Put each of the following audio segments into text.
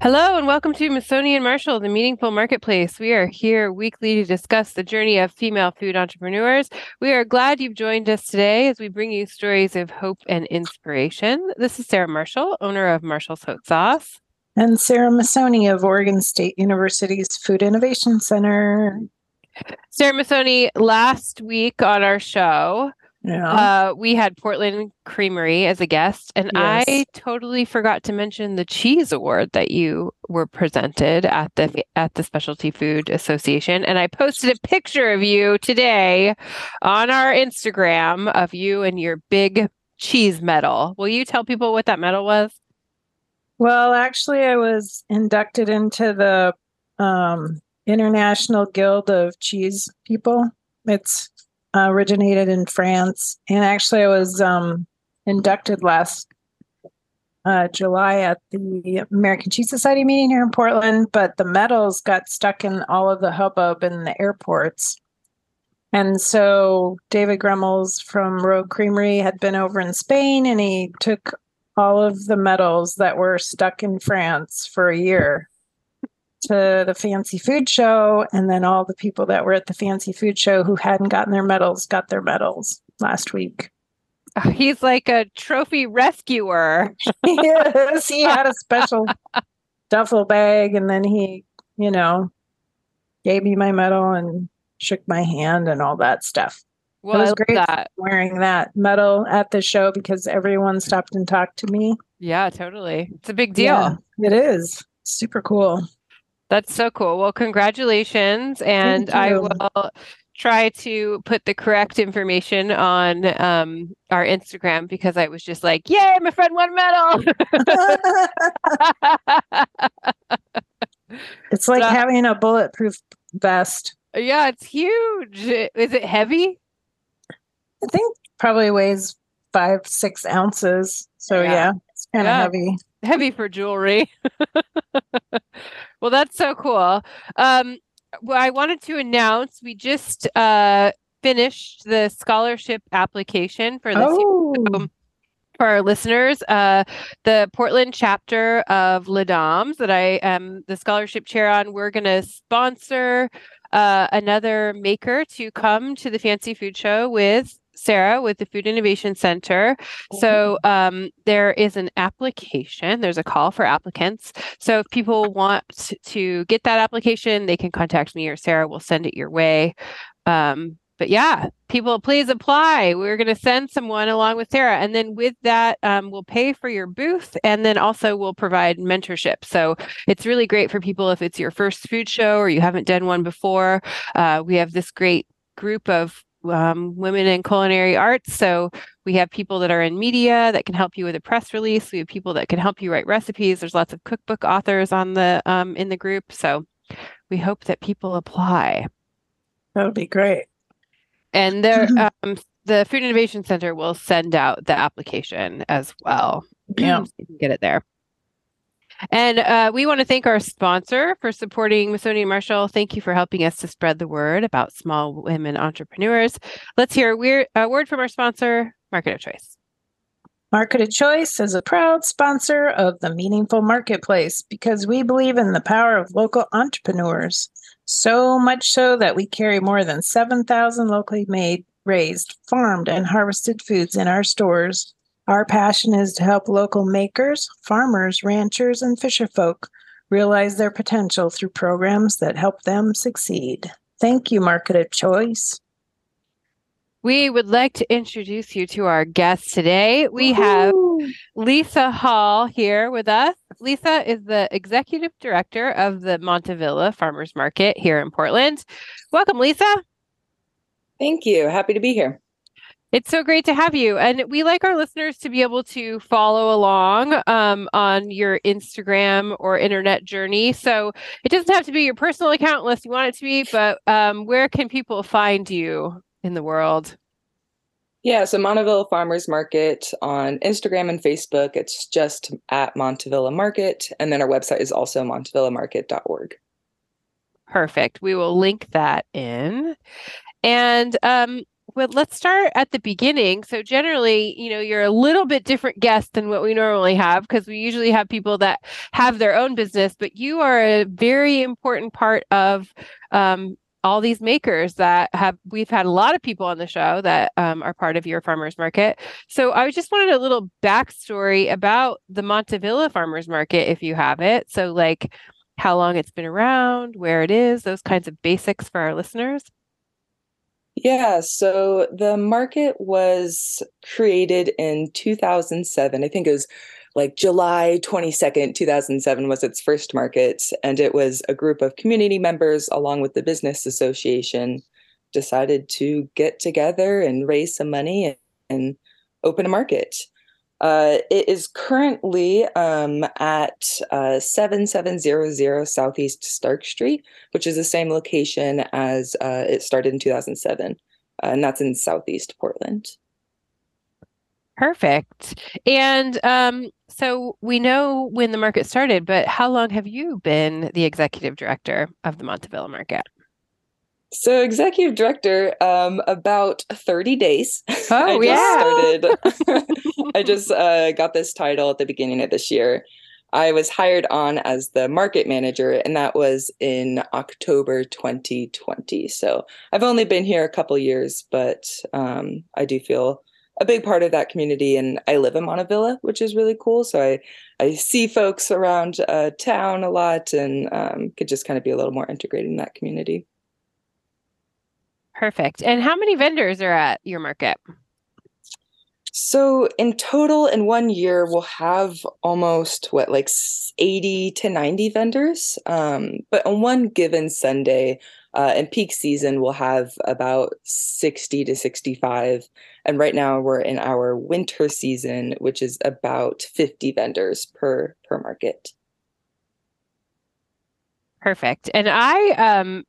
Hello and welcome to Masoni and Marshall, the Meaningful Marketplace. We are here weekly to discuss the journey of female food entrepreneurs. We are glad you've joined us today as we bring you stories of hope and inspiration. This is Sarah Marshall, owner of Marshall's Hot Sauce. And Sarah Masoni of Oregon State University's Food Innovation Center. Sarah Masoni, last week on our show, Yeah. uh, we had Portland Creamery as a guest, and Yes. I totally forgot to mention the cheese award that you were presented at the at the Specialty Food Association. And I posted a picture of you today on our Instagram of you and your big cheese medal. Will you tell people what that medal was? well, actually, I was inducted into the um, International Guild of Cheese People. It's uh, originated in France. And actually, I was um, inducted last uh, July at the American Cheese Society meeting here in Portland, but the medals got stuck in all of the hubbub in the airports. And so David Gremmels from Rogue Creamery had been over in Spain and he took all of the medals that were stuck in France for a year to the fancy food show. And then all the people that were at the fancy food show who hadn't gotten their medals got their medals last week. Oh, he's like a trophy rescuer. yes, he had a special duffel bag and then he, you know, gave me my medal and shook my hand and all that stuff. Well, it was great that. wearing that medal at the show because everyone stopped and talked to me. Yeah, totally. It's a big deal. Yeah, it is super cool. That's so cool. Well, congratulations. And I will try to put the correct information on um, our Instagram because I was just like, yay, my friend won a medal. it's like So- having a bulletproof vest. yeah, it's huge. Is it heavy? I think probably weighs five, six ounces. So Yeah. yeah, it's kind of Yeah. heavy. Heavy for jewelry. well, that's so cool. Um, well, I wanted to announce we just uh, finished the scholarship application for this year. Oh, um, for our listeners, uh, the Portland chapter of Les Dames that I am the scholarship chair on, we're going to sponsor uh, another maker to come to the Fancy Food Show with Sarah with the Food Innovation Center. So um, there is an application. There's a call for applicants. So if people want to get that application, they can contact me or Sarah. We'll send it your way. Um, but yeah, people, please apply. We're going to send someone along with Sarah, and then with that, um, we'll pay for your booth, and then also we'll provide mentorship. So it's really great for people if it's your first food show or you haven't done one before. Uh, we have this great group of um, women in culinary arts. So we have people that are in media that can help you with a press release. We have people that can help you write recipes. There's lots of cookbook authors on the um, in the group. So we hope that people apply. that would be great. And there, um, the Food Innovation Center will send out the application as well. Yeah. So you can get it there. And uh, we want to thank our sponsor for supporting Masoni and Marshall. Thank you for helping us to spread the word about small women entrepreneurs. Let's hear a, weir- a word from our sponsor, Market of Choice. Market of Choice is a proud sponsor of the Meaningful Marketplace because we believe in the power of local entrepreneurs. So much so that we carry more than 7,000 locally made, raised, farmed, and harvested foods in our stores. Our passion is to help local makers, farmers, ranchers, and fisherfolk realize their potential through programs that help them succeed. Thank you, Market of Choice. We would like to introduce you to our guest today. We have Lisa Hall here with us. Lisa is the executive director of the Montavilla Farmers Market here in Portland. Welcome, Lisa. Thank you. Happy to be here. It's so great to have you. And we like our listeners to be able to follow along um, on your Instagram or internet journey. So it doesn't have to be your personal account unless you want it to be, but um, where can people find you in the world? Yeah, so Montavilla Farmers Market on Instagram and Facebook, it's just at Montavilla Market. And then our website is also montavillamarket.org. Perfect. We will link that in. And um, well, let's start at the beginning. So generally, you know, you're a little bit different guest than what we normally have because we usually have people that have their own business, but you are a very important part of um, all these makers that have we've had a lot of people on the show that um, are part of your farmers market. So i just wanted a little backstory about the montavilla farmers market if you have it. So like how long it's been around where it is those kinds of basics for our listeners yeah, so the market was created in 2007. I think it was like July 22nd, 2007 was its first market. And it was a group of community members, along with the business association, decided to get together and raise some money and, open a market. Uh, it is currently um, at uh, 7700 Southeast Stark Street, which is the same location as uh, it started in 2007. Uh, and that's in Southeast Portland. Perfect. And um, so we know when the market started, but how long have you been the executive director of the Montavilla Market? So, executive director, um, about 30 days. Oh, I yeah. started. I just uh, got this title at the beginning of this year. I was hired on as the market manager, and that was in October 2020. So, I've only been here a couple years, but um, I do feel a big part of that community. And I live in Montavilla, which is really cool. So, I, I see folks around uh, town a lot and um, could just kind of be a little more integrated in that community. Perfect. And how many vendors are at your market? So in total, in one year, we'll have almost what like eighty to ninety vendors. Um, but on one given Sunday, uh, in peak season, we'll have about sixty to sixty-five. And right now, we're in our winter season, which is about fifty vendors per per market. Perfect. And I um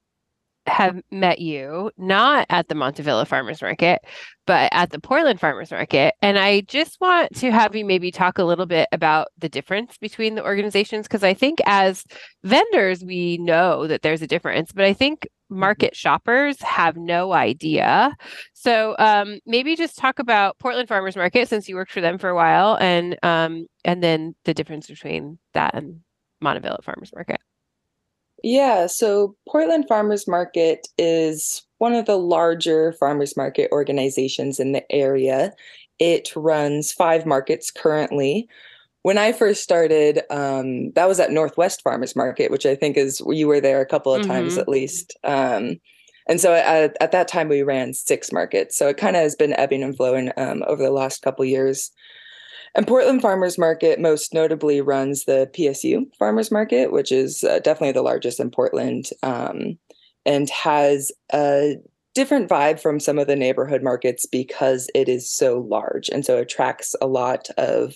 have met you not at the Montavilla Farmers Market, but at the Portland Farmers Market. And I just want to have you maybe talk a little bit about the difference between the organizations because I think as vendors, we know that there's a difference, but I think mm-hmm. market shoppers have no idea. So um, maybe just talk about Portland Farmers Market since you worked for them for a while, and um, and then the difference between that and Montavilla Farmers Market. Yeah, so Portland Farmers Market is one of the larger farmers market organizations in the area. It runs five markets currently. When I first started, um, that was at Northwest Farmers Market, which I think is you were there a couple of mm-hmm. times at least. Um, and so at, at, that time, we ran six markets. So it kind of has been ebbing and flowing um, over the last couple years. And Portland Farmers Market most notably runs the PSU Farmers Market, which is uh, definitely the largest in Portland um, and has a different vibe from some of the neighborhood markets because it is so large. And so it attracts a lot of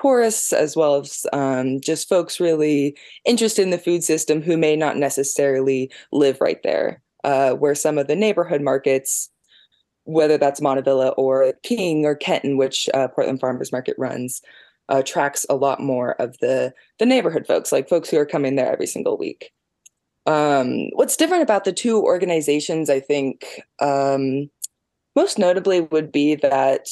tourists as well as um, just folks really interested in the food system who may not necessarily live right there. Uh, where some of the neighborhood markets whether that's Montavilla or King or Kenton, which uh, Portland Farmers Market runs, uh, tracks a lot more of the the neighborhood folks, like folks who are coming there every single week. Um, what's different about the two organizations, I think, um, most notably would be that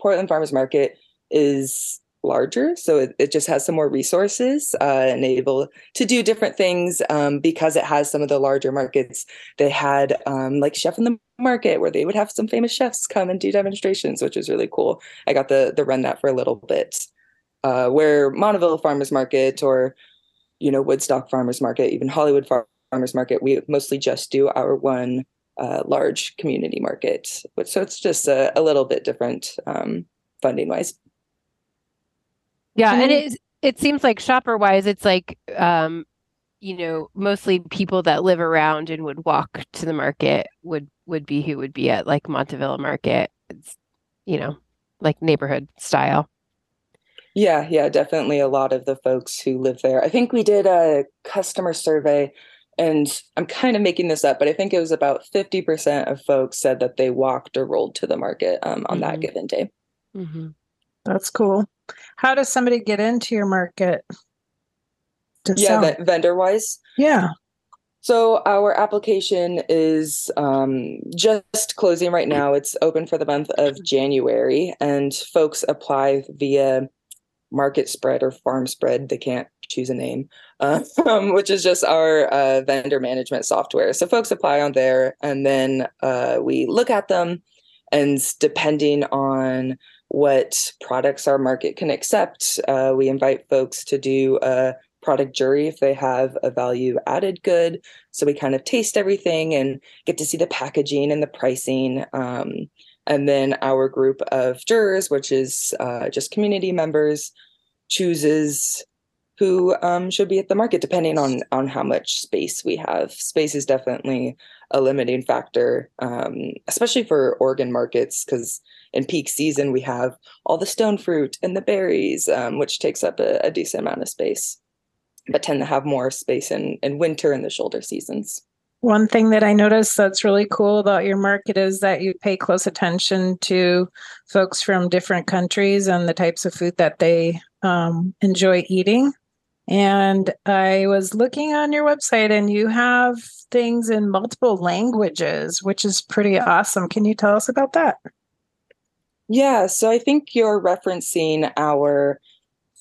Portland Farmers Market is larger. So it, it just has some more resources uh, and able to do different things um, because it has some of the larger markets. They had um, like Chef in the Market where they would have some famous chefs come and do demonstrations, which was really cool. I got the the run that for a little bit. Uh, where Montavilla Farmers Market or you know Woodstock Farmers Market, even Hollywood Farmers Market, we mostly just do our one uh, large community market. So it's just a, a little bit different um, funding wise. Yeah, and it it seems like shopper wise, it's like um, you know, mostly people that live around and would walk to the market would would be who would be at like Montavilla Market. It's you know, like neighborhood style. Yeah, yeah, definitely a lot of the folks who live there. I think we did a customer survey and I'm kind of making this up, but I think it was about 50% of folks said that they walked or rolled to the market um, on mm-hmm. that given day. Mm-hmm. That's cool. How does somebody get into your market? yeah, v- vendor wise. Yeah. So our application is um, just closing right now. It's open for the month of January, and folks apply via Market Spread or Farm Spread. They can't choose a name, uh, um, which is just our uh, vendor management software. So folks apply on there, and then uh, we look at them, and depending on what products our market can accept, uh, we invite folks to do a product jury if they have a value added good. So we kind of taste everything and get to see the packaging and the pricing. Um, and then our group of jurors, which is uh, just community members, chooses who um, should be at the market depending on on how much space we have. Space is definitely a limiting factor, um, especially for Oregon markets, because in peak season we have all the stone fruit and the berries, um, which takes up a, a, decent amount of space, but tend to have more space in in winter and the shoulder seasons. One thing that I noticed that's really cool about your market is that you pay close attention to folks from different countries and the types of food that they um, enjoy eating. And I was looking on your website and you have things in multiple languages, which is pretty awesome. Can you tell us about that? Yeah, so I think you're referencing our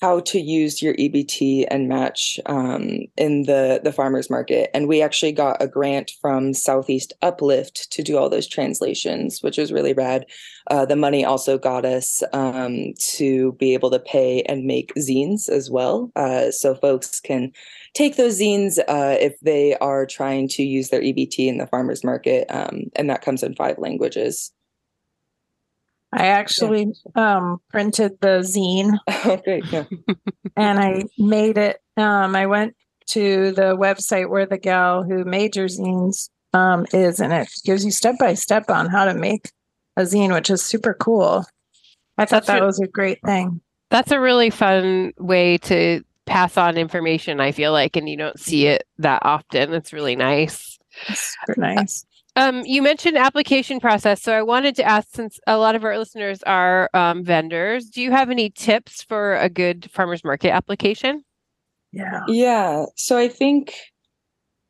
how to use your EBT and match um, in the the farmers market, and we actually got a grant from Southeast Uplift to do all those translations, which was really rad. Uh, the money also got us um, to be able to pay and make zines as well, uh, so folks can take those zines uh, if they are trying to use their EBT in the farmers market, um, and that comes in five languages. I actually um, printed the zine. Okay, yeah. and I made it. Um, I went to the website where the gal who made your zines um, is, and it gives you step by step on how to make a zine, which is super cool. I thought That's that was a great thing. That's a really fun way to pass on information, I feel like, and you don't see it that often. It's really nice. Super nice. Um, you mentioned application process, so I wanted to ask, since a lot of our listeners are um, vendors, do you have any tips for a good farmers market application? Yeah. Yeah. So I think,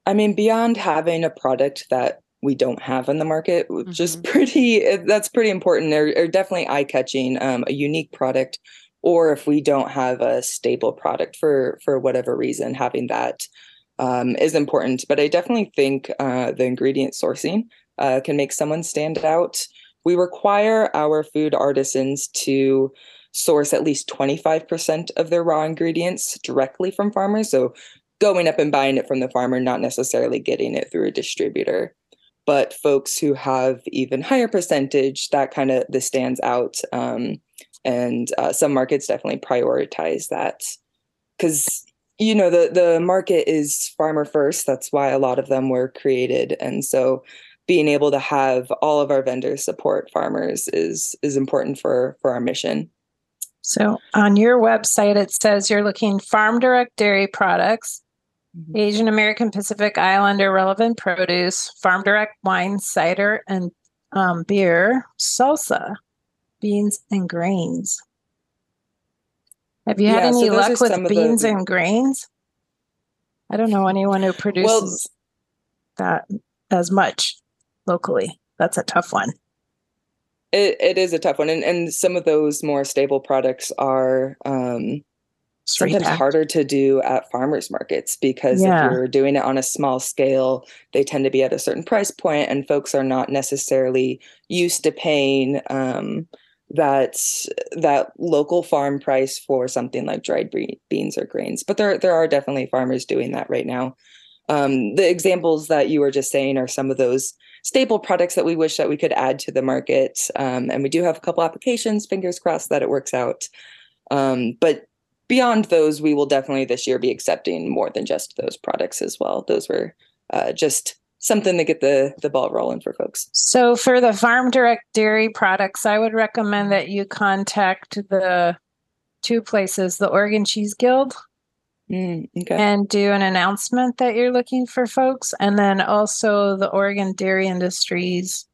I mean, beyond having a product that we don't have in the market, which mm-hmm. is pretty, that's pretty important. Or, or definitely eye catching, um, a unique product, or if we don't have a stable product for for whatever reason, having that um, is important. But I definitely think uh, the ingredient sourcing uh, can make someone stand out. We require our food artisans to source at least 25% of their raw ingredients directly from farmers. So going up and buying it from the farmer, not necessarily getting it through a distributor. But folks who have even higher percentage, that kind of this stands out. Um, and uh, some markets definitely prioritize that because you know the the market is farmer first. That's why a lot of them were created. And so being able to have all of our vendors support farmers is is important for for our mission. So on your website it says you're looking farm direct dairy products mm-hmm. asian american pacific islander relevant produce farm direct wine cider and um, beer salsa beans and grains have you had yeah, any so luck with beans the... and grains? I don't know anyone who produces well, that as much locally. That's a tough one. It, it is a tough one. And, and some of those more stable products are um, sometimes harder to do at farmers markets because yeah. if you're doing it on a small scale, they tend to be at a certain price point and folks are not necessarily used to paying um, that that local farm price for something like dried beans or grains. But there there are definitely farmers doing that right now. Um, the examples that you were just saying are some of those staple products that we wish that we could add to the market. Um, and we do have a couple applications. Fingers crossed that it works out. Um, but beyond those, we will definitely this year be accepting more than just those products as well. Those were uh, just something to get the the ball rolling for folks. So for the farm direct dairy products, I would recommend that you contact the two places, the Oregon Cheese Guild Mm, okay. and do an announcement that you're looking for folks and then also the Oregon Dairy Industries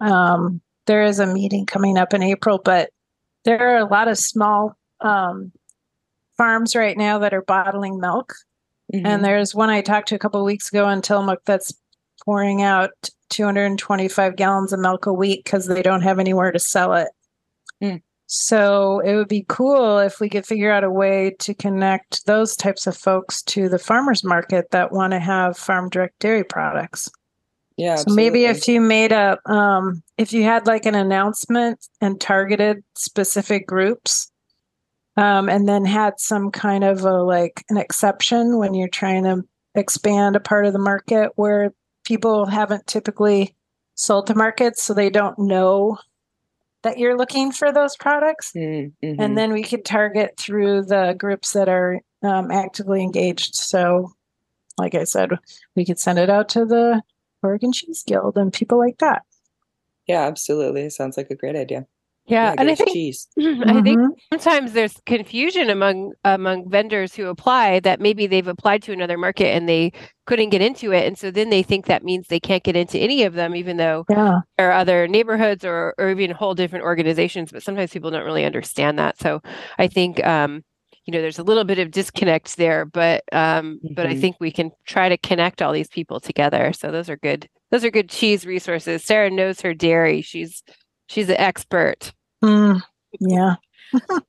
um, there is a meeting coming up in April but there are a lot of small um, farms right now that are bottling milk Mhm. and there's one I talked to a couple of weeks ago in Tillamook that's pouring out 225 gallons of milk a week because they don't have anywhere to sell it. Mm. So it would be cool if we could figure out a way to connect those types of folks to the farmers market that want to have farm direct dairy products. yeah. So maybe if you made a, um, if you had like an announcement and targeted specific groups, um, and then had some kind of a like an exception when you're trying to expand a part of the market where people haven't typically sold to markets, so they don't know that you're looking for those products. Mm, mhm. And then we could target through the groups that are um, actively engaged. So, like I said, we could send it out to the Oregon Cheese Guild and people like that. yeah, absolutely. Sounds like a great idea. Yeah, and I think cheese. I think Mhm. sometimes there's confusion among among vendors who apply that maybe they've applied to another market and they couldn't get into it, and so then they think that means they can't get into any of them, even though yeah. there are other neighborhoods or or even whole different organizations. But sometimes people don't really understand that. So I think um, you know there's a little bit of disconnect there, but um, but I Mhm. think we can try to connect all these people together. So those are good. Those are good cheese resources. Sarah knows her dairy. She's she's an expert. Mm, yeah.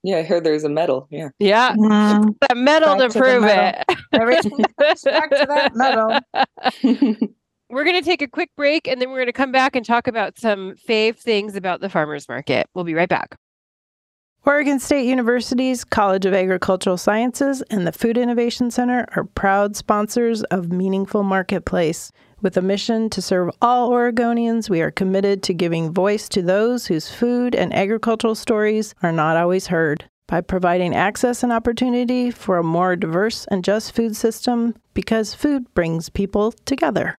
Yeah, I heard there's a medal. Yeah. Yeah, Mm, the metal to to prove metal. it. everything back to that metal. We're going to take a quick break and then we're going to come back and talk about some fave things about the farmers market. We'll be right back. Oregon State University's College of Agricultural Sciences and the Food Innovation Center are proud sponsors of Meaningful Marketplace. With a mission to serve all Oregonians, we are committed to giving voice to those whose food and agricultural stories are not always heard. By providing access and opportunity for a more diverse and just food system, because food brings people together.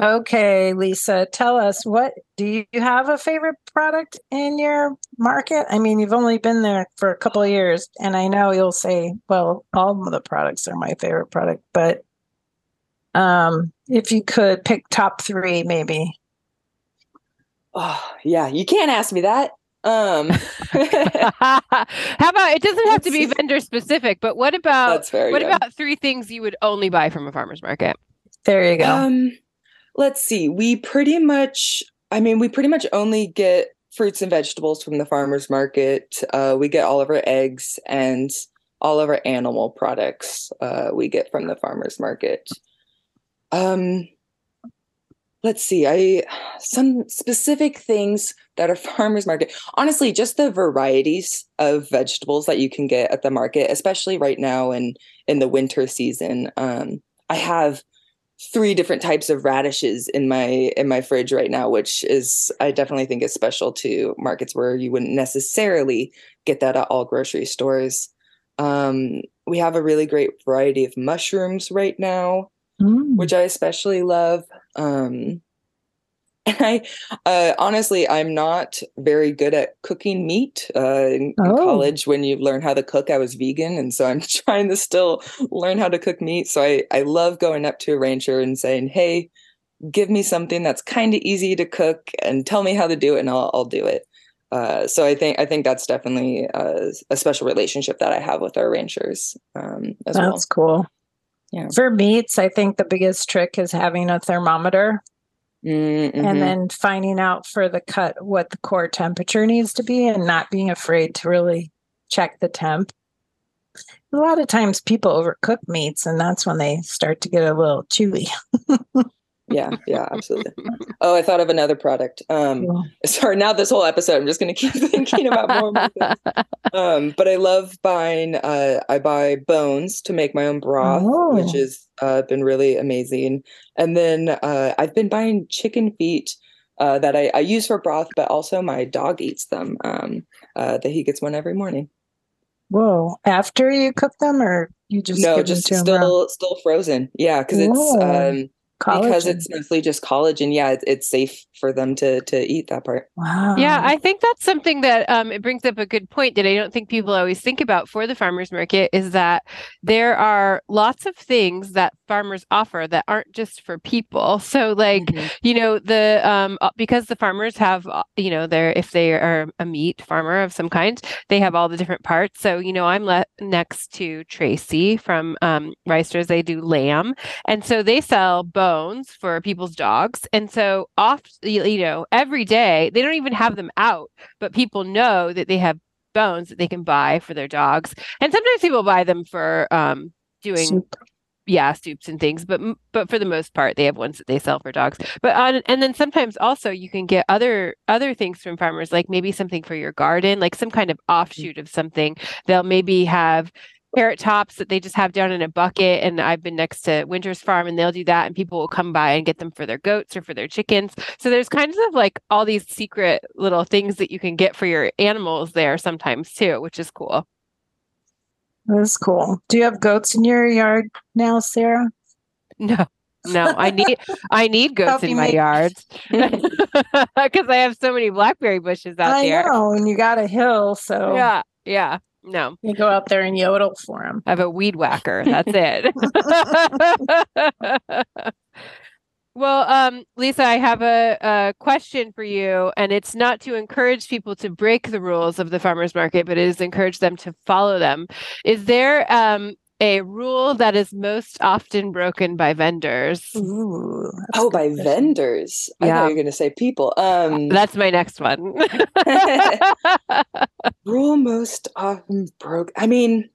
Okay, Lisa, tell us what do you have a favorite product in your market? I mean, you've only been there for a couple of years, and I know you'll say, well, all of the products are my favorite product, but um, if you could pick top three, maybe. oh, yeah. You can't ask me that. Um, How about it doesn't have to be vendor specific, but what about what good. about three things you would only buy from a farmer's market? There you go. Um, let's see. We pretty much, I mean, we pretty much only get fruits and vegetables from the farmers market. Uh, we get all of our eggs and all of our animal products. Uh, we get from the farmers market. Um, let's see. I some specific things that are farmers market. Honestly, just the varieties of vegetables that you can get at the market, especially right now and in the winter season. Um, I have three different types of radishes in my in my fridge right now which is i definitely think is special to markets where you wouldn't necessarily get that at all grocery stores um, we have a really great variety of mushrooms right now Mm. which i especially love um, and i uh, honestly i'm not very good at cooking meat uh, in, in Oh. college when you learn how to cook i was vegan and so i'm trying to still learn how to cook meat so i, I love going up to a rancher and saying hey give me something that's kind of easy to cook and tell me how to do it and i'll, I'll do it uh, so I think I think that's definitely a, a special relationship that I have with our ranchers um, as well. That's cool. Yeah. For meats, I think the biggest trick is having a thermometer Mm, mhm. and then finding out for the cut what the core temperature needs to be and not being afraid to really check the temp. A lot of times people overcook meats and that's when they start to get a little chewy. Yeah, yeah, absolutely. Oh, I thought of another product. Um, Cool. sorry, now this whole episode, I'm just going to keep thinking about more more. Um, but I love buying. Uh, I buy bones to make my own broth, which Oh. has uh, been really amazing. And then uh, I've been buying chicken feet uh, that I, I use for broth, but also my dog eats them. Um, uh, that he gets one every morning. Whoa! After you cook them, or you just no, just them to him raw? still still frozen. Yeah, because it's Whoa. Because it's mostly just collagen. Yeah, it, it's safe for them to to eat that part. wow. Yeah, I think that's something that um, it brings up a good point that I don't think people always think about for the farmers market is that there are lots of things that farmers offer that aren't just for people. So, like, Mhm. you know, the um, uh, because the farmers have, uh, you know, they're if they are a meat farmer of some kind, they have all the different parts. So, you know, I'm le- next to Tracy from um, Reisters. They do lamb, and so they sell bones for people's dogs. And so oft, you know, every day they don't even have them out, but people know that they have bones that they can buy for their dogs. And sometimes people buy them for um, doing Soup. yeah soups and things but but for the most part they have ones that they sell for dogs but on and then sometimes also you can get other other things from farmers like maybe something for your garden like some kind of offshoot of something they'll maybe have carrot tops that they just have down in a bucket and I've been next to Winter's farm and they'll do that and people will come by and get them for their goats or for their chickens so there's kinds of like all these secret little things that you can get for your animals there sometimes too which is cool That's cool. Do you have goats in your yard now, Sarah? No, no, I need I need goats Help in my make- yard because I have so many blackberry bushes out I there. know, and you got a hill, so Yeah, yeah. No, you go out there and yodel for them. I have a weed whacker. That's it. well, um, Lisa, I have a, a question for you, and it's not to encourage people to break the rules of the farmers market, but it is encourage them to follow them. Is there um, a rule that is most often broken by vendors? Ooh, Oh, by good question. vendors. I Yeah. thought you were going to say people. Um, That's my next one. most often broke. I mean,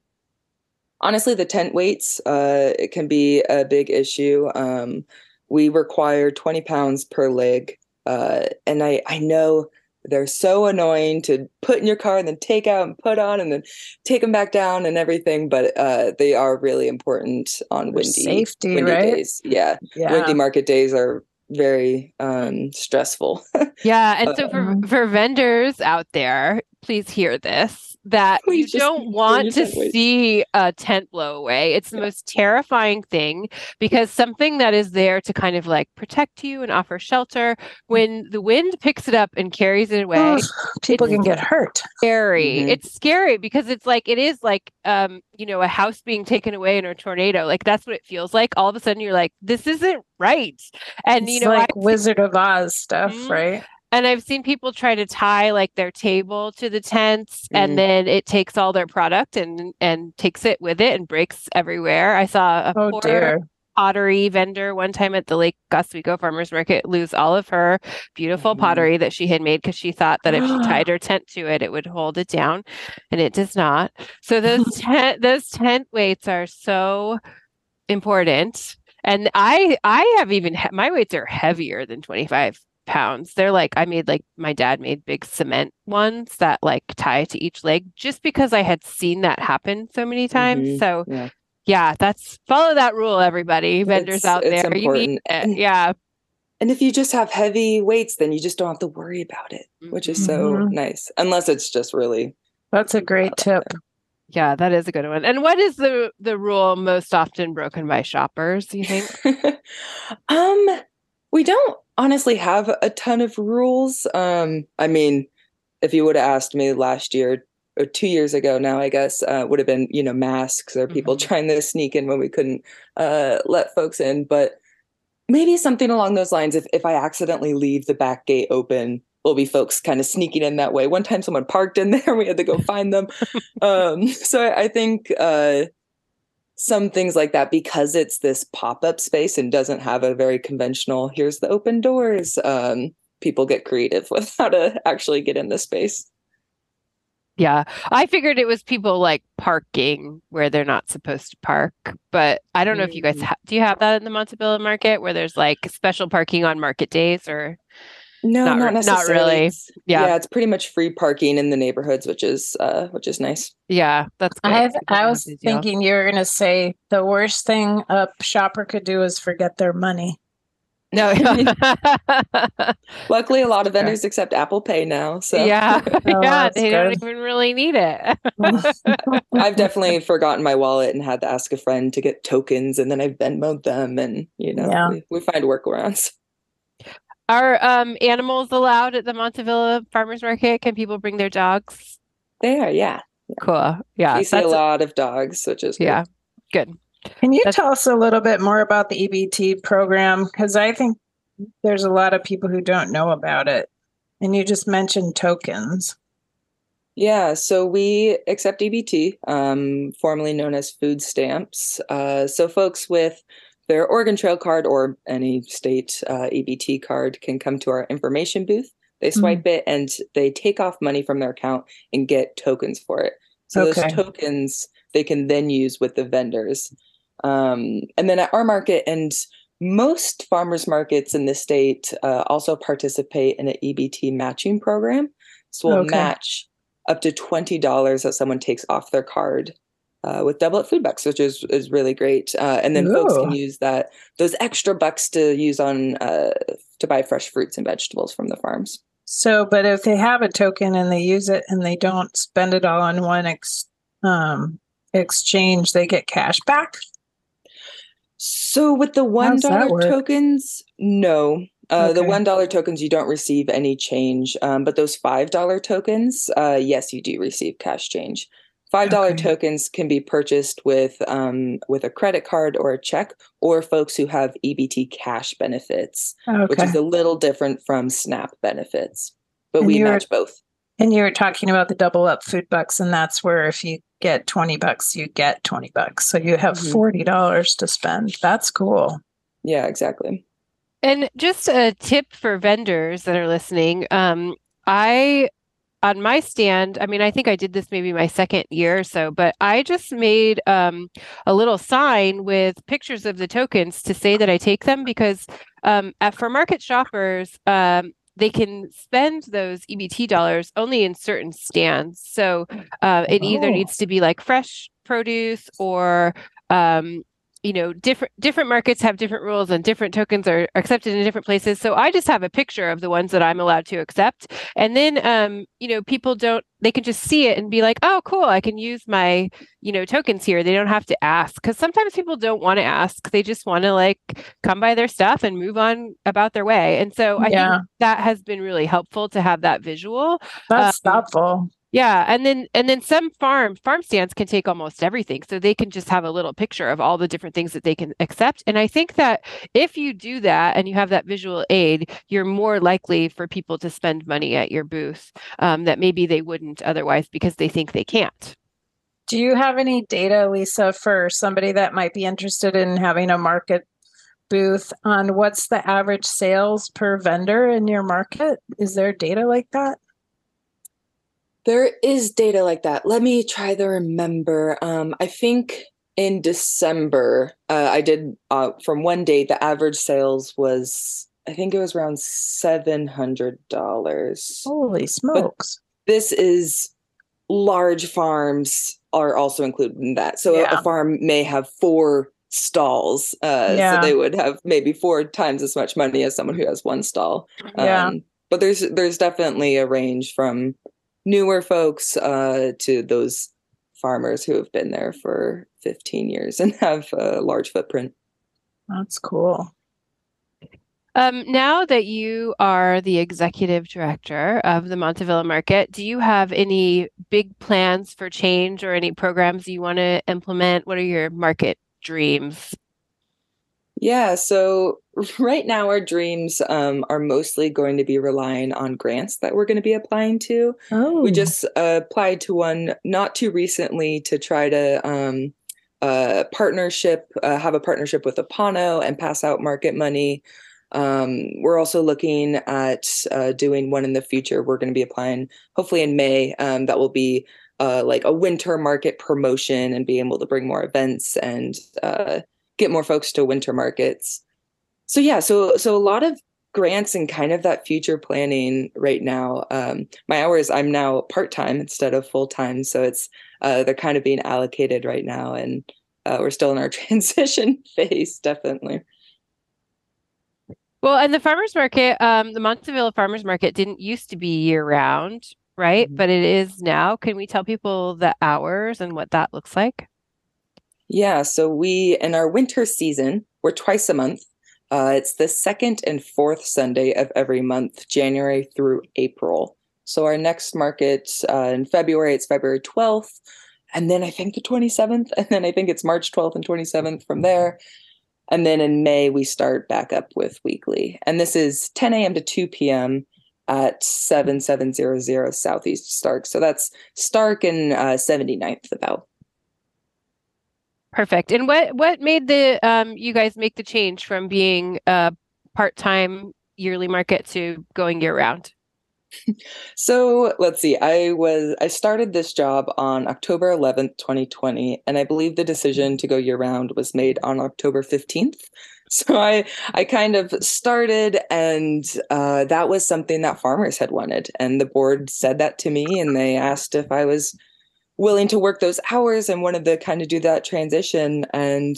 honestly, the tent weights uh, it can be a big issue. Um, we require 20 pounds per leg. Uh, and I, I know they're so annoying to put in your car and then take out and put on and then take them back down and everything. But uh, they are really important on For windy, safety, windy right? days. Yeah. Yeah. Windy market days are very um, stressful. Yeah, and so for Um, for vendors out there, please hear this that We you don't want to see a tent blow away. It's the most terrifying thing because something that is there to kind of like protect you and offer shelter when the wind picks it up and carries it away. People can get hurt. Scary. Mhm. It's scary because it's like it is like um, you know, a house being taken away in a tornado. Like that's what it feels like. All of a sudden you're like, this isn't right. And you know, like I've Wizard of Oz stuff, Mhm. right? And I've seen people try to tie like their table to the tents Mm. and then it takes all their product and and takes it with it and breaks everywhere. I saw a Oh poor dear. pottery vendor one time at the Lake Oswego Farmers Market lose all of her beautiful Mhm. pottery that she had made because she thought that if she tied her tent to it, it would hold it down, and it does not. So those tent those tent weights are so important. And I I have even he- my weights are heavier than 25 pounds. They're like I made like my dad made big cement ones that like tie to each leg just because I had seen that happen so many times. Mhm. So Yeah. yeah, that's follow that rule, everybody. Vendors It's- out it's there, you need it. And- Yeah, And if you just have heavy weights, then you just don't have to worry about it, which is so Mhm. nice. Unless it's just really That's a great tip. yeah, that is a good one. And what is the the rule most often broken by shoppers? You think? um we don't honestly have a ton of rules. Um I mean, if you would have asked me last year or 2 years ago now I guess uh would have been, you know, masks or people Mhm. trying to sneak in when we couldn't uh let folks in, but maybe something along those lines if if I accidentally leave the back gate open will be folks kind of sneaking in that way. One time someone parked in there, we had to go find them. um, so I, I think uh, some things like that, because it's this pop-up space and doesn't have a very conventional, here's the open doors, um, people get creative with how to actually get in the space. Yeah, I figured it was people like parking where they're not supposed to park, but I don't know if you guys Mm. ha- do you have that in the Montavilla market where there's like special parking on market days or No, Not not, re- not necessarily. really. It's- Yeah. yeah, it's pretty much free parking in the neighborhoods, which is uh, which is nice. yeah, that's great. I People I was have to deal. thinking you were going to say the worst thing a shopper could do is forget their money. no. Luckily, a lot of Yeah. vendors accept Apple Pay now, so yeah, Oh, yeah, that's they don't even really need it. I've definitely forgotten my wallet and had to ask a friend to get tokens, and then I've Venmoed them, and you know, Yeah. we, we find workarounds. Are um animals allowed at the Montavilla Farmers Market? Can people bring their dogs? They are, yeah. Cool. Yeah, you see a lot of dogs, which is good. yeah, good. Can you That's- tell us a little bit more about the EBT program? Because I think there's a lot of people who don't know about it. And you just mentioned tokens. Yeah, so we accept EBT, um, formerly known as food stamps. Uh, so folks with their Oregon Trail card or any state uh, EBT card can come to our information booth. They swipe it and they take off money from their account and get tokens for it. So Okay. those tokens they can then use with the vendors. Um, and then at our market and most farmers markets in the state uh, also participate in an EBT matching program. So we'll Okay. match up to twenty dollars that someone takes off their card uh, with Double Up Food Bucks, which is is really great. Uh, and then folks can use that those extra bucks to use on uh, to buy fresh fruits and vegetables from the farms. So, but if they have a token and they use it and they don't spend it all on one ex, um, exchange, they get cash back. So with the one dollar tokens, no. Uh, The one dollar tokens, you don't receive any change. Um, but those five dollar tokens, uh, yes, you do receive cash change. Five dollar Okay. tokens can be purchased with um, with a credit card or a check, or folks who have EBT cash benefits, which is a little different from SNAP benefits. But And we match both. And you were talking about the double up food bucks, and that's where if you get 20 bucks, you get 20 bucks. So you have Mhm. $40 to spend. That's cool. Yeah, exactly. And just a tip for vendors that are listening. Um, I, on my stand, I mean, I think I did this maybe my second year or so, but I just made um, a little sign with pictures of the tokens to say that I take them because um, at, for market shoppers, um, they can spend those EBT dollars only in certain stands. So uh, it either Oh. needs to be like fresh produce or um, you know different different markets have different rules and different tokens are accepted in different places. So i just have a picture of the ones that i'm allowed to accept. And then um you know people don't they can just see it and be like oh cool i can use my you know tokens here. They don't have to ask because sometimes people don't want to ask. They just want to like come by their stuff and move on about their way. And so i Yeah. think that has been really helpful to have that visual. That's Um, thoughtful. Yeah, and then and then some farm farm stands can take almost everything. So they can just have a little picture of all the different things that they can accept. And I think that if you do that and you have that visual aid, you're more likely for people to spend money at your booth um, that maybe they wouldn't otherwise because they think they can't. Do you have any data, Lisa, for somebody that might be interested in having a market booth on what's the average sales per vendor in your market? Is there data like that? There is data like that. Let me try to remember. Um, I think in December, uh, I did uh, from one day, the average sales was, I think it was around $700. Holy smokes. This is large farms are also included in that. So a- Yeah. a farm may have four stalls. Uh, Yeah. So they would have maybe four times as much money as someone who has one stall. Yeah. Um, but there's there's definitely a range from newer folks uh, to those farmers who have been there for 15 years and have a large footprint. That's cool. Um, now that you are the executive director of the Montavilla Market, do you have any big plans for change or any programs you want to implement? What are your market dreams? Yeah, so right now our dreams um, are mostly going to be relying on grants that we're going to be applying to. Oh, We just uh, applied to one not too recently to try to um, uh, partnership, uh, have a partnership with Apano and pass out market money. Um, we're also looking at uh, doing one in the future. We're going to be applying hopefully in May. Um, that will be uh, like a winter market promotion and be able to bring more events and uh, get more folks to winter markets. So yeah, so so a lot of grants and kind of that future planning right now. Um, my hours, I'm now part time instead of full time, so it's uh, they're kind of being allocated right now, and uh, we're still in our transition phase, definitely. Well, and the farmers market, um, the Montavilla Farmers Market didn't used to be year round, right? Mhm. But it is now. Can we tell people the hours and what that looks like? Yeah, so we in our winter season, we're twice a month. Uh, it's the second and fourth Sunday of every month, January through April. So our next market uh, in February, it's February 12th, and then I think the 27th, and then I think it's March 12th and 27th from there. And then in May, we start back up with weekly. And this is 10 a.m. to 2 p.m. at 7700 Southeast Stark. So that's Stark and uh, 79th about. Perfect. And what what made the um you guys make the change from being a part-time yearly market to going year round? So let's see. I was I started this job on October 11th, 2020, and I believe the decision to go year round was made on October 15th. So I I kind of started, and uh, that was something that farmers had wanted, and the board said that to me, and they asked if I was willing to work those hours and wanted to kind of do that transition, and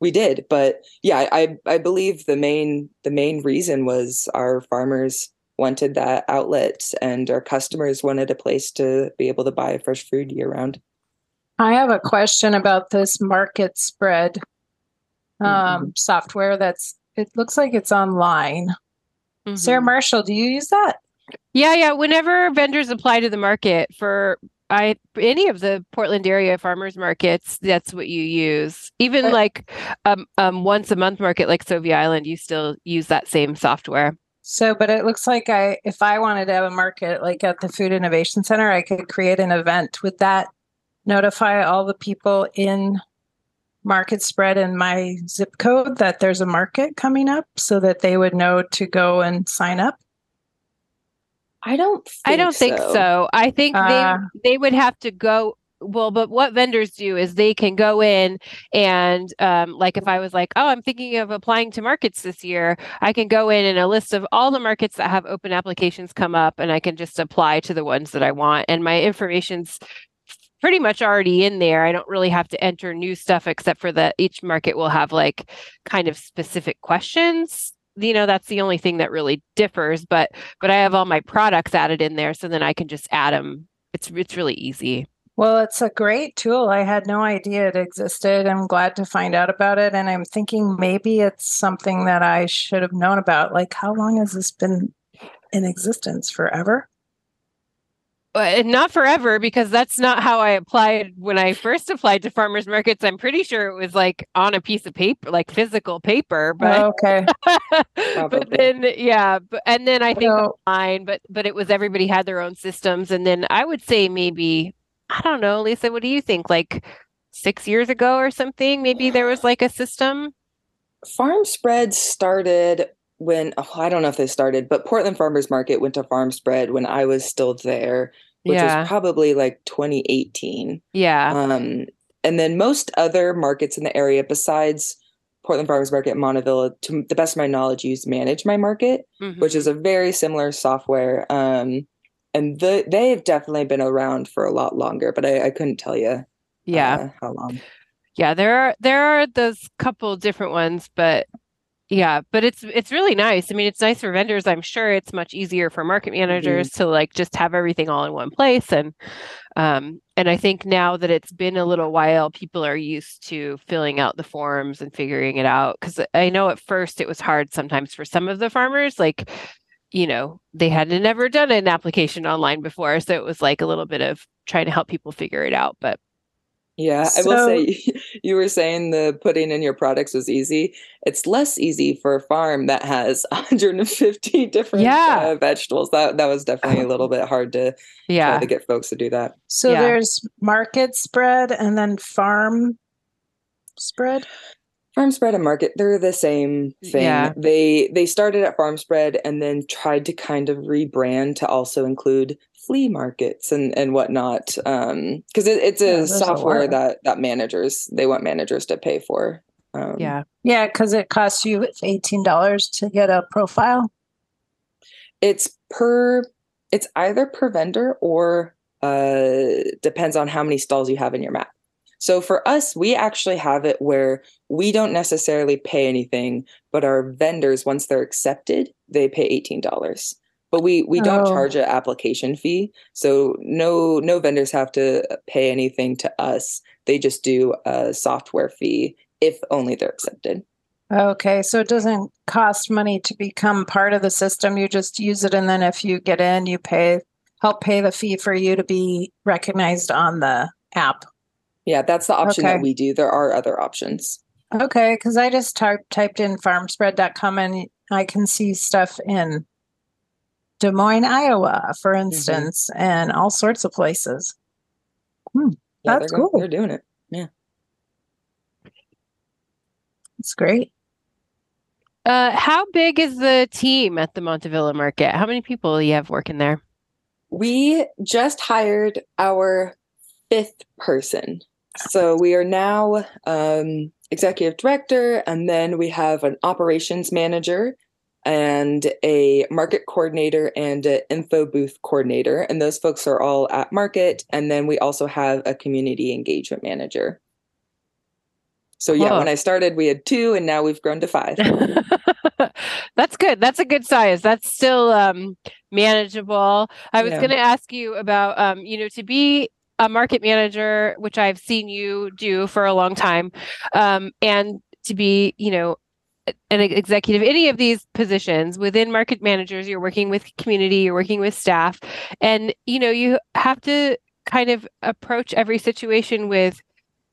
we did. But yeah, I I believe the main the main reason was our farmers wanted that outlet and our customers wanted a place to be able to buy fresh food year round. I have a question about this market spread um, software that's it looks like it's online. Sarah Mhm. Marshall, do you use that? Yeah, yeah. Whenever vendors apply to the market for I any of the Portland area farmers markets, that's what you use. Even But- like um, um once a month market like Sauvie Island, you still use that same software. So, but it looks like I if I wanted to have a market like at the Food Innovation Center, I could create an event. Would that notify all the people in market spread in my zip code that there's a market coming up so that they would know to go and sign up? I don't think I don't think so. I think Ah. they they would have to go well, but what vendors do is they can go in and um, like if I was like, oh, I'm thinking of applying to markets this year, I can go in and a list of all the markets that have open applications come up, and I can just apply to the ones that I want, and my information's pretty much already in there. I don't really have to enter new stuff except for that each market will have like kind of specific questions. You know, that's the only thing that really differs, but but I have all my products added in there so then I can just add them. It's it's really easy. Well, it's a great tool. I had no idea it existed. I'm glad to find out about it. And I'm thinking maybe it's something that I should have known about. Like, how long has this been in existence? Forever? But and not forever because that's not how I applied when I first applied to farmers markets. I'm pretty sure it was like on a piece of paper, like physical paper, but Oh, okay. but then yeah, but, and then I think So- online, but but it was everybody had their own systems, and then I would say maybe I don't know, Lisa, what do you think? Like six years ago or something, maybe there was like a system. Farm spread started when oh, I don't know if they started, but Portland Farmers Market went to farm spread when I was still there, which Yeah. was probably like 2018. Yeah, Um, and then most other markets in the area besides Portland Farmers Market and Montavilla, to the best of my knowledge, use Manage My Market. which Mhm. is a very similar software. Um, and the, they've definitely been around for a lot longer, but I, I couldn't tell you yeah. uh, how long. Yeah, there are there are those couple different ones, but yeah, but it's it's really nice. I mean, it's nice for vendors. I'm sure it's much easier for market managers to like just have everything all in one place and um and I think now that it's been a little while, people are used to filling out the forms and figuring it out cuz I know at first it was hard sometimes for some of the farmers like you know, they had never done an application online before, so it was like a little bit of trying to help people figure it out, but Yeah, I will say you were saying the putting in your products was easy. It's less easy for a farm that has 150 different Yeah. uh, vegetables. That that was definitely a little bit hard to try yeah. to get folks to do that. So Yeah. there's market spread and then farm spread. Farm spread and market, they're the same thing. Yeah. They they started at farm spread and then tried to kind of rebrand to also include flea markets and and whatnot. Um, because it, it's a a software lot. that that managers they want managers to pay for. Um, Yeah. Yeah, because it costs you eighteen dollars to get a profile. it's per it's either per vendor or uh depends on how many stalls you have in your map so for us we actually have it where we don't necessarily pay anything but our vendors once they're accepted they pay $18 but we we don't Oh. charge an application fee so no no vendors have to pay anything to us they just do a software fee if only they're accepted Okay, so it doesn't cost money to become part of the system. You just use it, and then if you get in, you pay help pay the fee for you to be recognized on the app. yeah that's the option Okay. that we do there are other options Okay, because I just typed typed in farmspread.com and I can see stuff in Des Moines, Iowa, for instance, and all sorts of places. yeah, That's they're, go- cool. they're doing it Yeah. It's great. Uh, how big is the team at the Montavilla Market? How many people do you have working there? We just hired our fifth person. So we are now um, executive director, and then we have an operations manager and a market coordinator and an info booth coordinator. And those folks are all at market. And then we also have a community engagement manager. So yeah, Cool. when I started, we had two, and now we've grown to five. That's good. That's a good size. That's still um, manageable. I was Yeah. going to ask you about, um, you know, to be a market manager, which I've seen you do for a long time, um, and to be, you know, an executive, any of these positions within market managers, you're working with community, you're working with staff, and you know, you have to kind of approach every situation with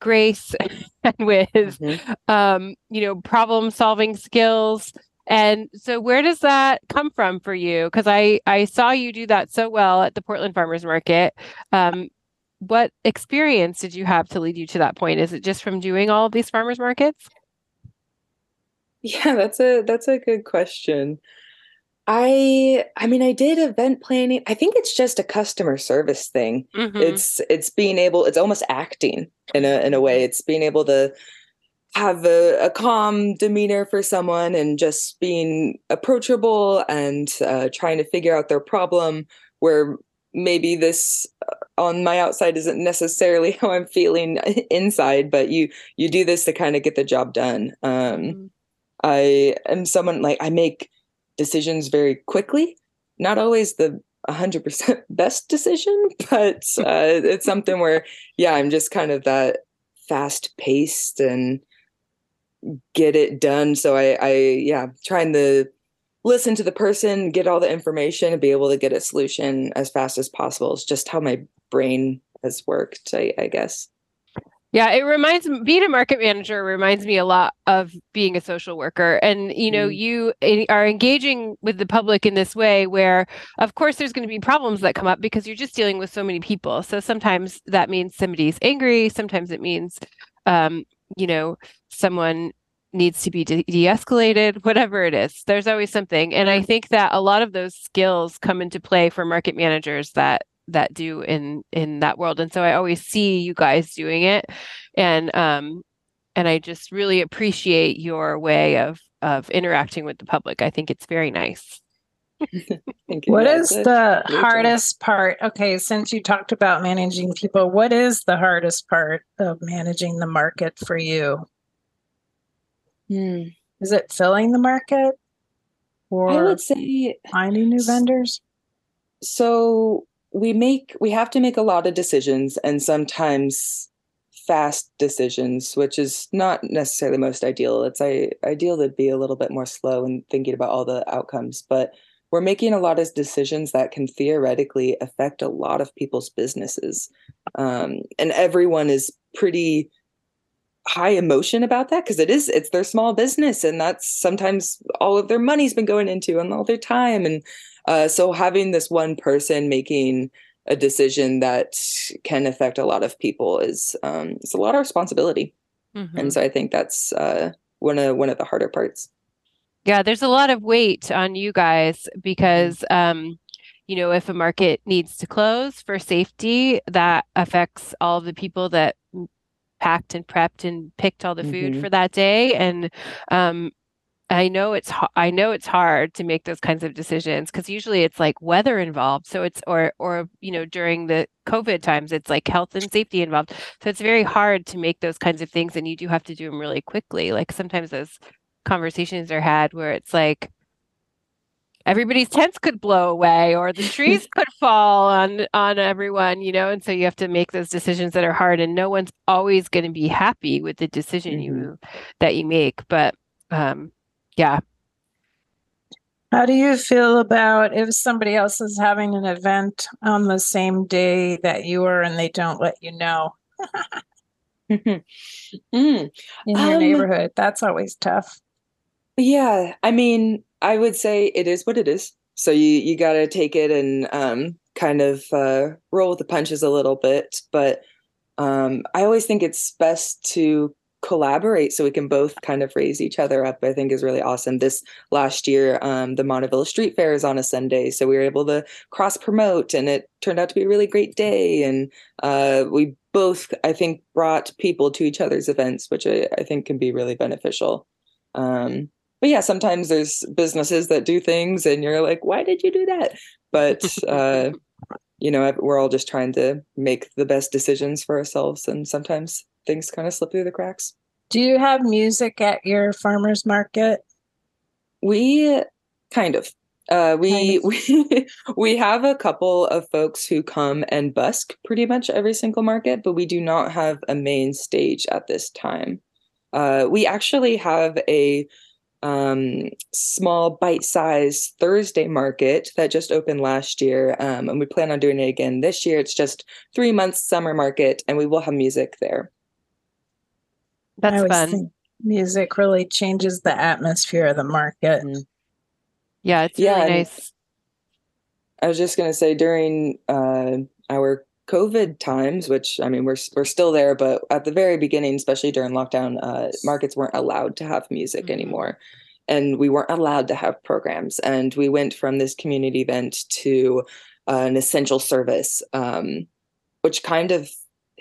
grace and with Mhm. um, you know, problem solving skills. And so where does that come from for you? Because I I saw you do that so well at the Portland Farmers Market. Um, what experience did you have to lead you to that point? Is it just from doing all of these farmers markets? Yeah, that's a that's a good question. I I mean I did event planning. I think it's just a customer service thing. Mhm. It's it's being able it's almost acting in a in a way. It's being able to have a, a calm demeanor for someone and just being approachable and uh, trying to figure out their problem where maybe this uh, on my outside isn't necessarily how I'm feeling inside, but you you do this to kind of get the job done. Um, Mhm. I am someone like I make decisions very quickly. Not always the 100% best decision, but uh, it's something where, yeah, I'm just kind of that fast paced and get it done. So I, I, yeah, trying to listen to the person, get all the information, and be able to get a solution as fast as possible. Is just how my brain has worked, I, I guess. Yeah, it reminds me being a market manager reminds me a lot of being a social worker. And you know, Mm. you are engaging with the public in this way where of course there's going to be problems that come up because you're just dealing with so many people. So sometimes that means somebody's angry, sometimes it means um, you know, someone needs to be de-escalated, whatever it is. There's always something. And I think that a lot of those skills come into play for market managers that that do in in that world and so i always see you guys doing it and um and i just really appreciate your way of of interacting with the public i think it's very nice Thank you. What Yeah, is it's the great job. hardest part? Okay, since you talked about managing people, what is the hardest part of managing the market for you? Hmm. Is it filling the market or I would say finding new vendors? so we make we have to make a lot of decisions and sometimes fast decisions which is not necessarily most ideal. It's I, ideal to be a little bit more slow and thinking about all the outcomes but we're making a lot of decisions that can theoretically affect a lot of people's businesses. Um, and everyone is pretty high emotion about that because it is it's their small business and that's sometimes all of their money's been going into and all their time and uh, so having this one person making a decision that can affect a lot of people is um, it's a lot of responsibility, Mhm. and so I think that's uh, one of one of the harder parts. Yeah, there's a lot of weight on you guys because um, you know, if a market needs to close for safety, that affects all of the people that packed and prepped and picked all the food Mhm. for that day. And um, I know it's I know it's hard to make those kinds of decisions because usually it's like weather involved. So it's or or you know during the COVID times it's like health and safety involved. So it's very hard to make those kinds of things, and you do have to do them really quickly. Like sometimes those conversations are had where it's like everybody's tents could blow away or the trees could fall on on everyone you know and so you have to make those decisions that are hard and no one's always going to be happy with the decision you that you make but um yeah How do you feel about if somebody else is having an event on the same day that you are and they don't let you know Mm. in your Um, neighborhood? That's always tough. Yeah, I mean, I would say it is what it is. So you you got to take it and um, kind of uh, roll with the punches a little bit. But um, I always think it's best to collaborate so we can both kind of raise each other up. I think is really awesome. This last year, um, the Montavilla Street Fair is on a Sunday, so we were able to cross promote, and it turned out to be a really great day. And uh, we both, I think, brought people to each other's events, which I, I think can be really beneficial. Um, but yeah, sometimes there's businesses that do things and you're like, why did you do that? But, uh, you know, we're all just trying to make the best decisions for ourselves. And sometimes things kind of slip through the cracks. Do you have music at your farmers market? We kind of. Uh, we Kind we we have a couple of folks who come and busk pretty much every single market, but we do not have a main stage at this time. Uh, we actually have a um, small bite-sized Thursday market that just opened last year, um, and we plan on doing it again this year. It's just three months summer market, and we will have music there. I that's always fun think music really changes the atmosphere of the market. Mhm. yeah it's Yeah, really and- nice I was just gonna say during uh, our COVID times, which I mean we're we're still there, but at the very beginning, especially during lockdown, uh, markets weren't allowed to have music Mhm. anymore, and we weren't allowed to have programs. And we went from this community event to uh, an essential service, um, which kind of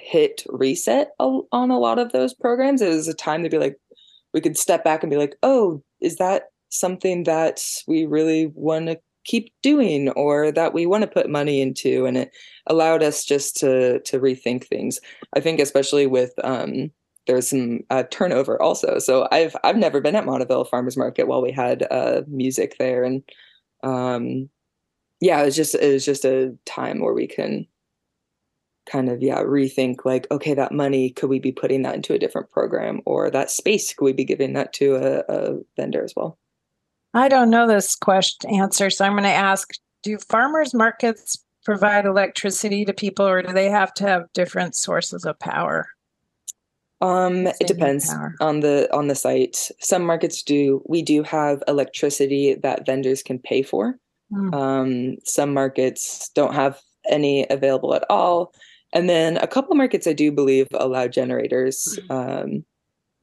hit reset on a lot of those programs. It was a time to be like, we could step back and be like, oh, is that something that we really want to keep doing or that we want to put money into? And it allowed us just to to rethink things. I think especially with um there's some uh, turnover also. So i've i've never been at Montavilla farmers market while we had uh music there. And um yeah it was just it was just a time where we can kind of yeah rethink like okay that money could we be putting that into a different program or that space could we be giving that to a, a vendor as well I don't know this question answer, so I'm going to ask: Do farmers markets provide electricity to people, or do they have to have different sources of power? Um, it depends on the on the site. Some markets do. We do have electricity that vendors can pay for. Hmm. Um, some markets don't have any available at all, and then a couple markets I do believe allow generators. Um,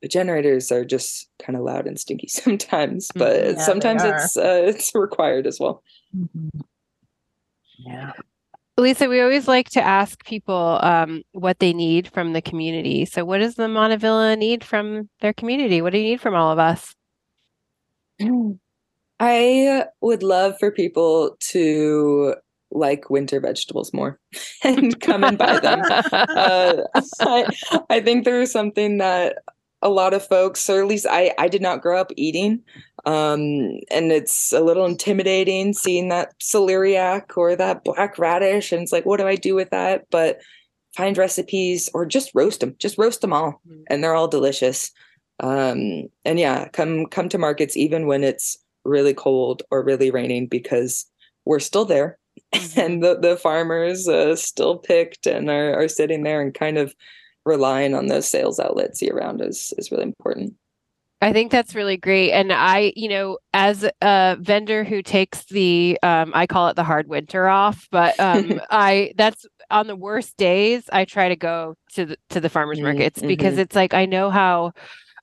but generators are just kind of loud and stinky sometimes, but Mhm. Yeah, sometimes it's uh, it's required as well. Yeah. Lisa, we always like to ask people um, what they need from the community. So, what does the Montavilla need from their community? What do you need from all of us? I would love for people to like winter vegetables more and come and buy them. uh, I, I think there is something that a lot of folks, or at least I, I did not grow up eating. Um, and it's a little intimidating seeing that celeriac or that black radish. And it's like, what do I do with that? But find recipes or just roast them, just roast them all. Mm. And they're all delicious. Um, and yeah, come, come to markets even when it's really cold or really raining because we're still there and the, the farmers uh, still picked and are, are sitting there and kind of relying on those sales outlets year round is is really important. I think that's really great. And I, you know, as a vendor who takes the, um, I call it the hard winter off, but um, I, that's on the worst days, I try to go to the, to the farmers Mm, markets because it's like, I know how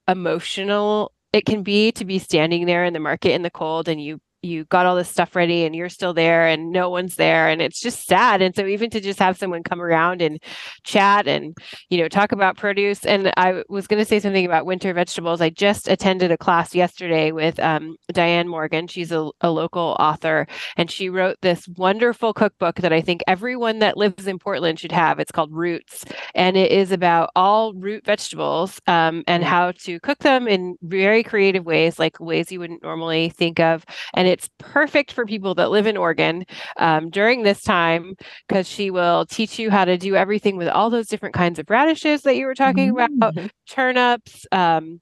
emotional it can be to be standing there in the market in the cold and you you got all this stuff ready and you're still there and no one's there and it's just sad. And so even to just have someone come around and chat and you know talk about produce. And i was going to say something about winter vegetables. I just attended a class yesterday with um, diane morgan. She's a, a local author and she wrote this wonderful cookbook that i think everyone that lives in portland should have. It's called roots. And it is about all root vegetables um, and how to cook them in very creative ways like ways you wouldn't normally think of. And it's perfect for people that live in Oregon um, during this time because she will teach you how to do everything with all those different kinds of radishes that you were talking mm-hmm. about, turnips, um,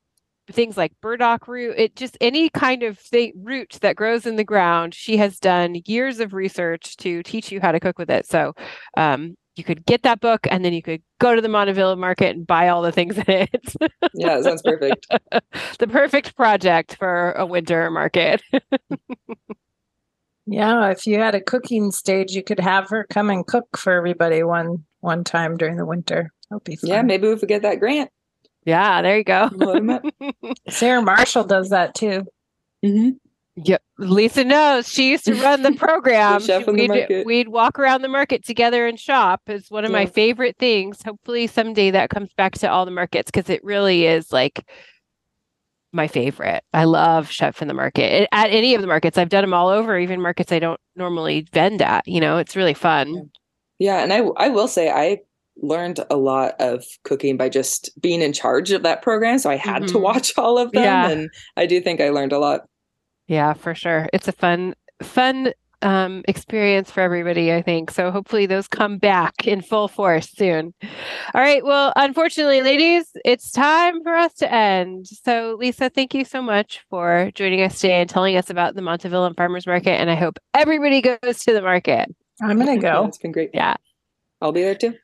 things like burdock root it just any kind of thing, root that grows in the ground she has done years of research to teach you how to cook with it so um, you could get that book and then you could go to the Montavilla market and buy all the things in it. yeah, sounds perfect. the perfect project for a winter market. yeah, if you had a cooking stage, you could have her come and cook for everybody one one time during the winter. That'd be fun. Yeah, maybe we could get that grant. Yeah, there you go. Sarah Marshall does that too. Mm-hmm. Yep. Lisa knows she used to run the program. the we'd, we'd, walk around the market together and shop is one of yeah. my favorite things. Hopefully someday that comes back to all the markets because it really is like my favorite. I love chef in the market at any of the markets. I've done them all over, even markets I don't normally vend at. You know, it's really fun. Yeah, and I I will say I learned a lot of cooking by just being in charge of that program. So I had mm-hmm. to watch all of them, yeah. and I do think I learned a lot. Yeah, for sure. It's a fun, fun um, experience for everybody, I think. So hopefully those come back in full force soon. All right. Well, unfortunately, ladies, it's time for us to end. So, Lisa, thank you so much for joining us today and telling us about the Montavilla Farmers Market. And I hope everybody goes to the market. I'm going to go. it's been great. Yeah. I'll be there too.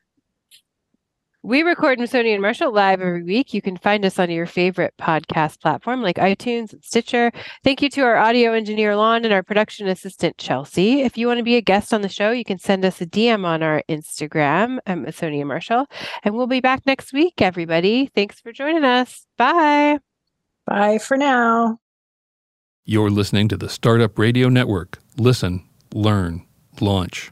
We record Masoni and Marshall live every week. You can find us on your favorite podcast platform like iTunes and Stitcher. Thank you to our audio engineer, Lon, and our production assistant, Chelsea. If you want to be a guest on the show, you can send us a DM on our Instagram at Masoni Marshall. And we'll be back next week, everybody. Thanks for joining us. Bye. Bye for now. You're listening to the Startup Radio Network. Listen, learn, launch.